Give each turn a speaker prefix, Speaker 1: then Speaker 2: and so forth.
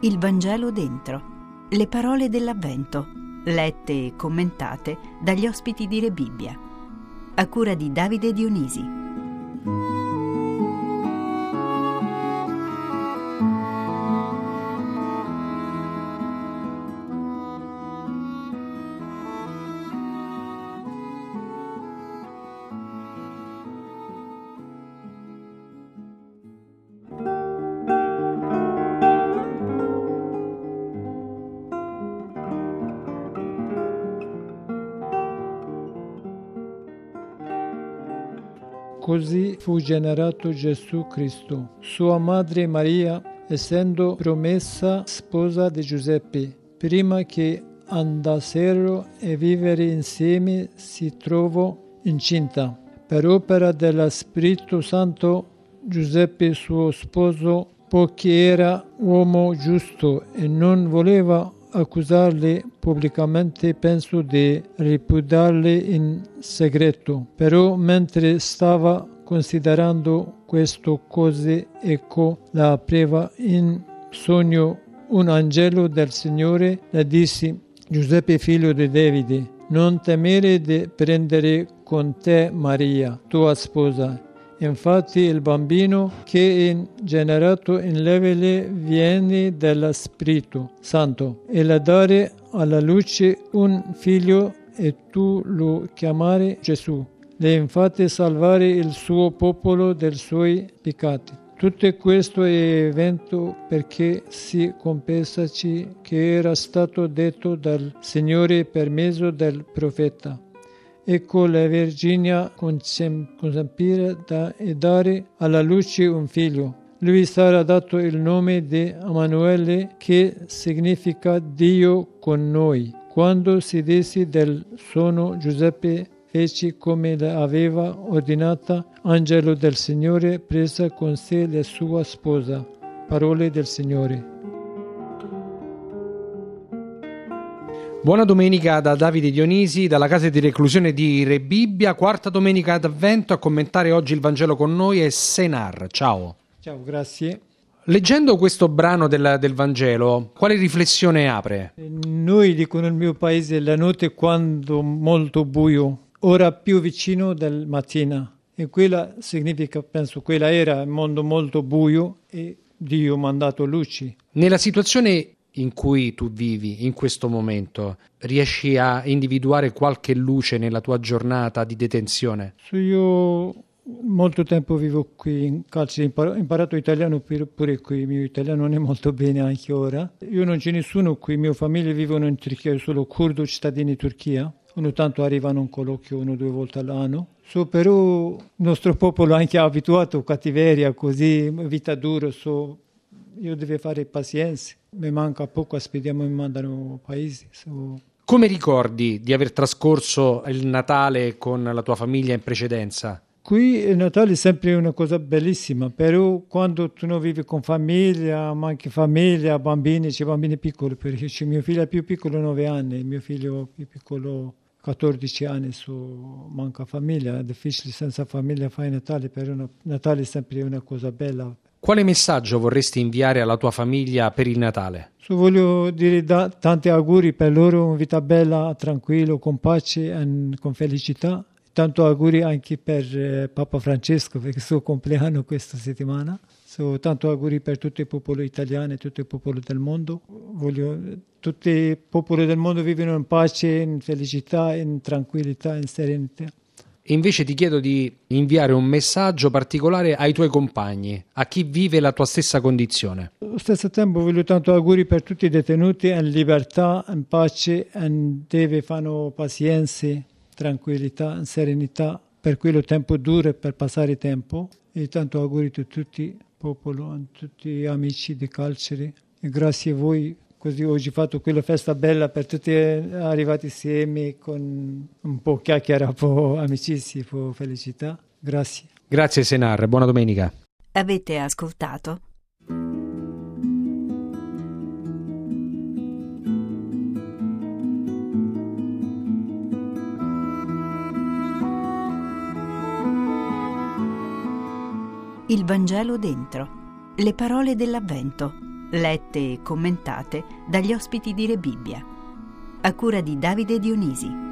Speaker 1: Il Vangelo dentro. Le parole dell'Avvento, lette e commentate dagli ospiti di Re Bibbia. A cura di Davide Dionisi.
Speaker 2: Così fu generato Gesù Cristo. Sua madre Maria, essendo promessa sposa di Giuseppe, prima che andassero a vivere insieme, si trovò incinta. Per opera dello Spirito Santo, Giuseppe, suo sposo, poiché era uomo giusto e non voleva accusarli pubblicamente penso di ripudiarli in segreto. Però mentre stava considerando queste cose, ecco la preva in sogno un angelo del Signore le disse Giuseppe figlio di Davide, non temere di prendere con te Maria, tua sposa, Infatti il bambino che è generato in levele viene dallo Spirito Santo e la dare alla luce un figlio e tu lo chiamare Gesù. Le infatti salvare il suo popolo dai suoi peccati. Tutto questo è evento perché si compensaci che era stato detto dal Signore per mezzo del profeta. Ecco la Vergine concepire da, e dare alla luce un figlio. Lui sarà dato il nome di Emanuele che significa Dio con noi. Quando si disse del sonno Giuseppe fece come aveva ordinata angelo del Signore presa con sé la sua sposa. Parole del Signore.
Speaker 3: Buona domenica da Davide Dionisi, dalla casa di reclusione di Re Bibbia, quarta domenica d'avvento. A commentare oggi il Vangelo con noi è Senar. Ciao.
Speaker 2: Ciao, grazie.
Speaker 3: Leggendo questo brano del, del, Vangelo, quale riflessione apre?
Speaker 2: Noi, dico nel mio paese, la notte è quando molto buio, ora più vicino del mattina. E quella significa, penso, quella era un mondo molto buio e Dio ha mandato luci.
Speaker 3: Nella situazione in cui tu vivi in questo momento, riesci a individuare qualche luce nella tua giornata di detenzione?
Speaker 2: Io molto tempo vivo qui in carcere, ho imparato italiano pure qui, il mio italiano non è molto bene anche ora. Io non c'è nessuno qui, mia famiglia vivono in Turchia, io solo curdo cittadini di Turchia. Ogni tanto arrivano un colloquio uno o due volte all'anno. So, però il nostro popolo è anche abituato a cattiveria, così, vita dura, so, io devo fare pazienza mi manca poco, aspettiamo mi mandano paesi. So.
Speaker 3: Come ricordi di aver trascorso il Natale con la tua famiglia in precedenza?
Speaker 2: Qui il Natale è sempre una cosa bellissima, però quando tu non vivi con famiglia, ma anche famiglia, bambini, c'è bambini piccoli, perché c'è mio figlio più piccolo 9 anni, mio figlio più piccolo 14 anni, so, manca famiglia, è difficile senza famiglia fare Natale, però Natale è sempre una cosa bella
Speaker 3: quale messaggio vorresti inviare alla tua famiglia per il Natale?
Speaker 2: Voglio dire da, tanti auguri per loro, una vita bella, tranquillo, con pace e con felicità. Tanto auguri anche per eh, Papa Francesco, perché è il suo compleanno questa settimana. So, tanto auguri per tutto il popolo italiano e tutto il popolo del mondo. Voglio, tutti i popoli del mondo vivono in pace, in felicità, in tranquillità, in serenità
Speaker 3: e invece ti chiedo di inviare un messaggio particolare ai tuoi compagni, a chi vive la tua stessa condizione.
Speaker 2: Allo stesso tempo voglio tanto auguri per tutti i detenuti in libertà, in pace, in deve fare pazienza, tranquillità, in serenità per quello tempo duro per passare tempo. E tanto auguri a tutti il popolo, a tutti gli amici di carcere grazie a voi così oggi ho fatto quella festa bella per tutti arrivati insieme con un po' chiacchiera, un po' amicizia, un po' felicità. Grazie.
Speaker 3: Grazie Senar, buona domenica.
Speaker 1: Avete ascoltato? Il Vangelo dentro. Le parole dell'Avvento lette e commentate dagli ospiti di Re Bibbia, a cura di Davide Dionisi.